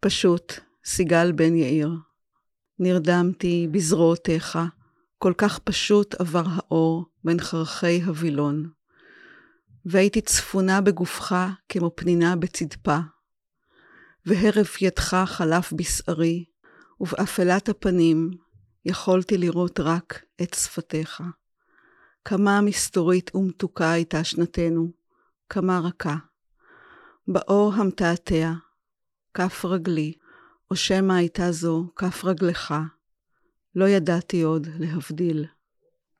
פשוט, סיגל בן יאיר. נרדמתי בזרועותיך, כל כך פשוט עבר האור בין חרכי הווילון. והייתי צפונה בגופך כמו פנינה בצדפה. והרף ידך חלף בשערי, ובאפלת הפנים יכולתי לראות רק את שפתיך. כמה מסתורית ומתוקה הייתה שנתנו, כמה רכה. באור המתעתע, כף רגלי, או שמא הייתה זו כף רגלך, לא ידעתי עוד להבדיל.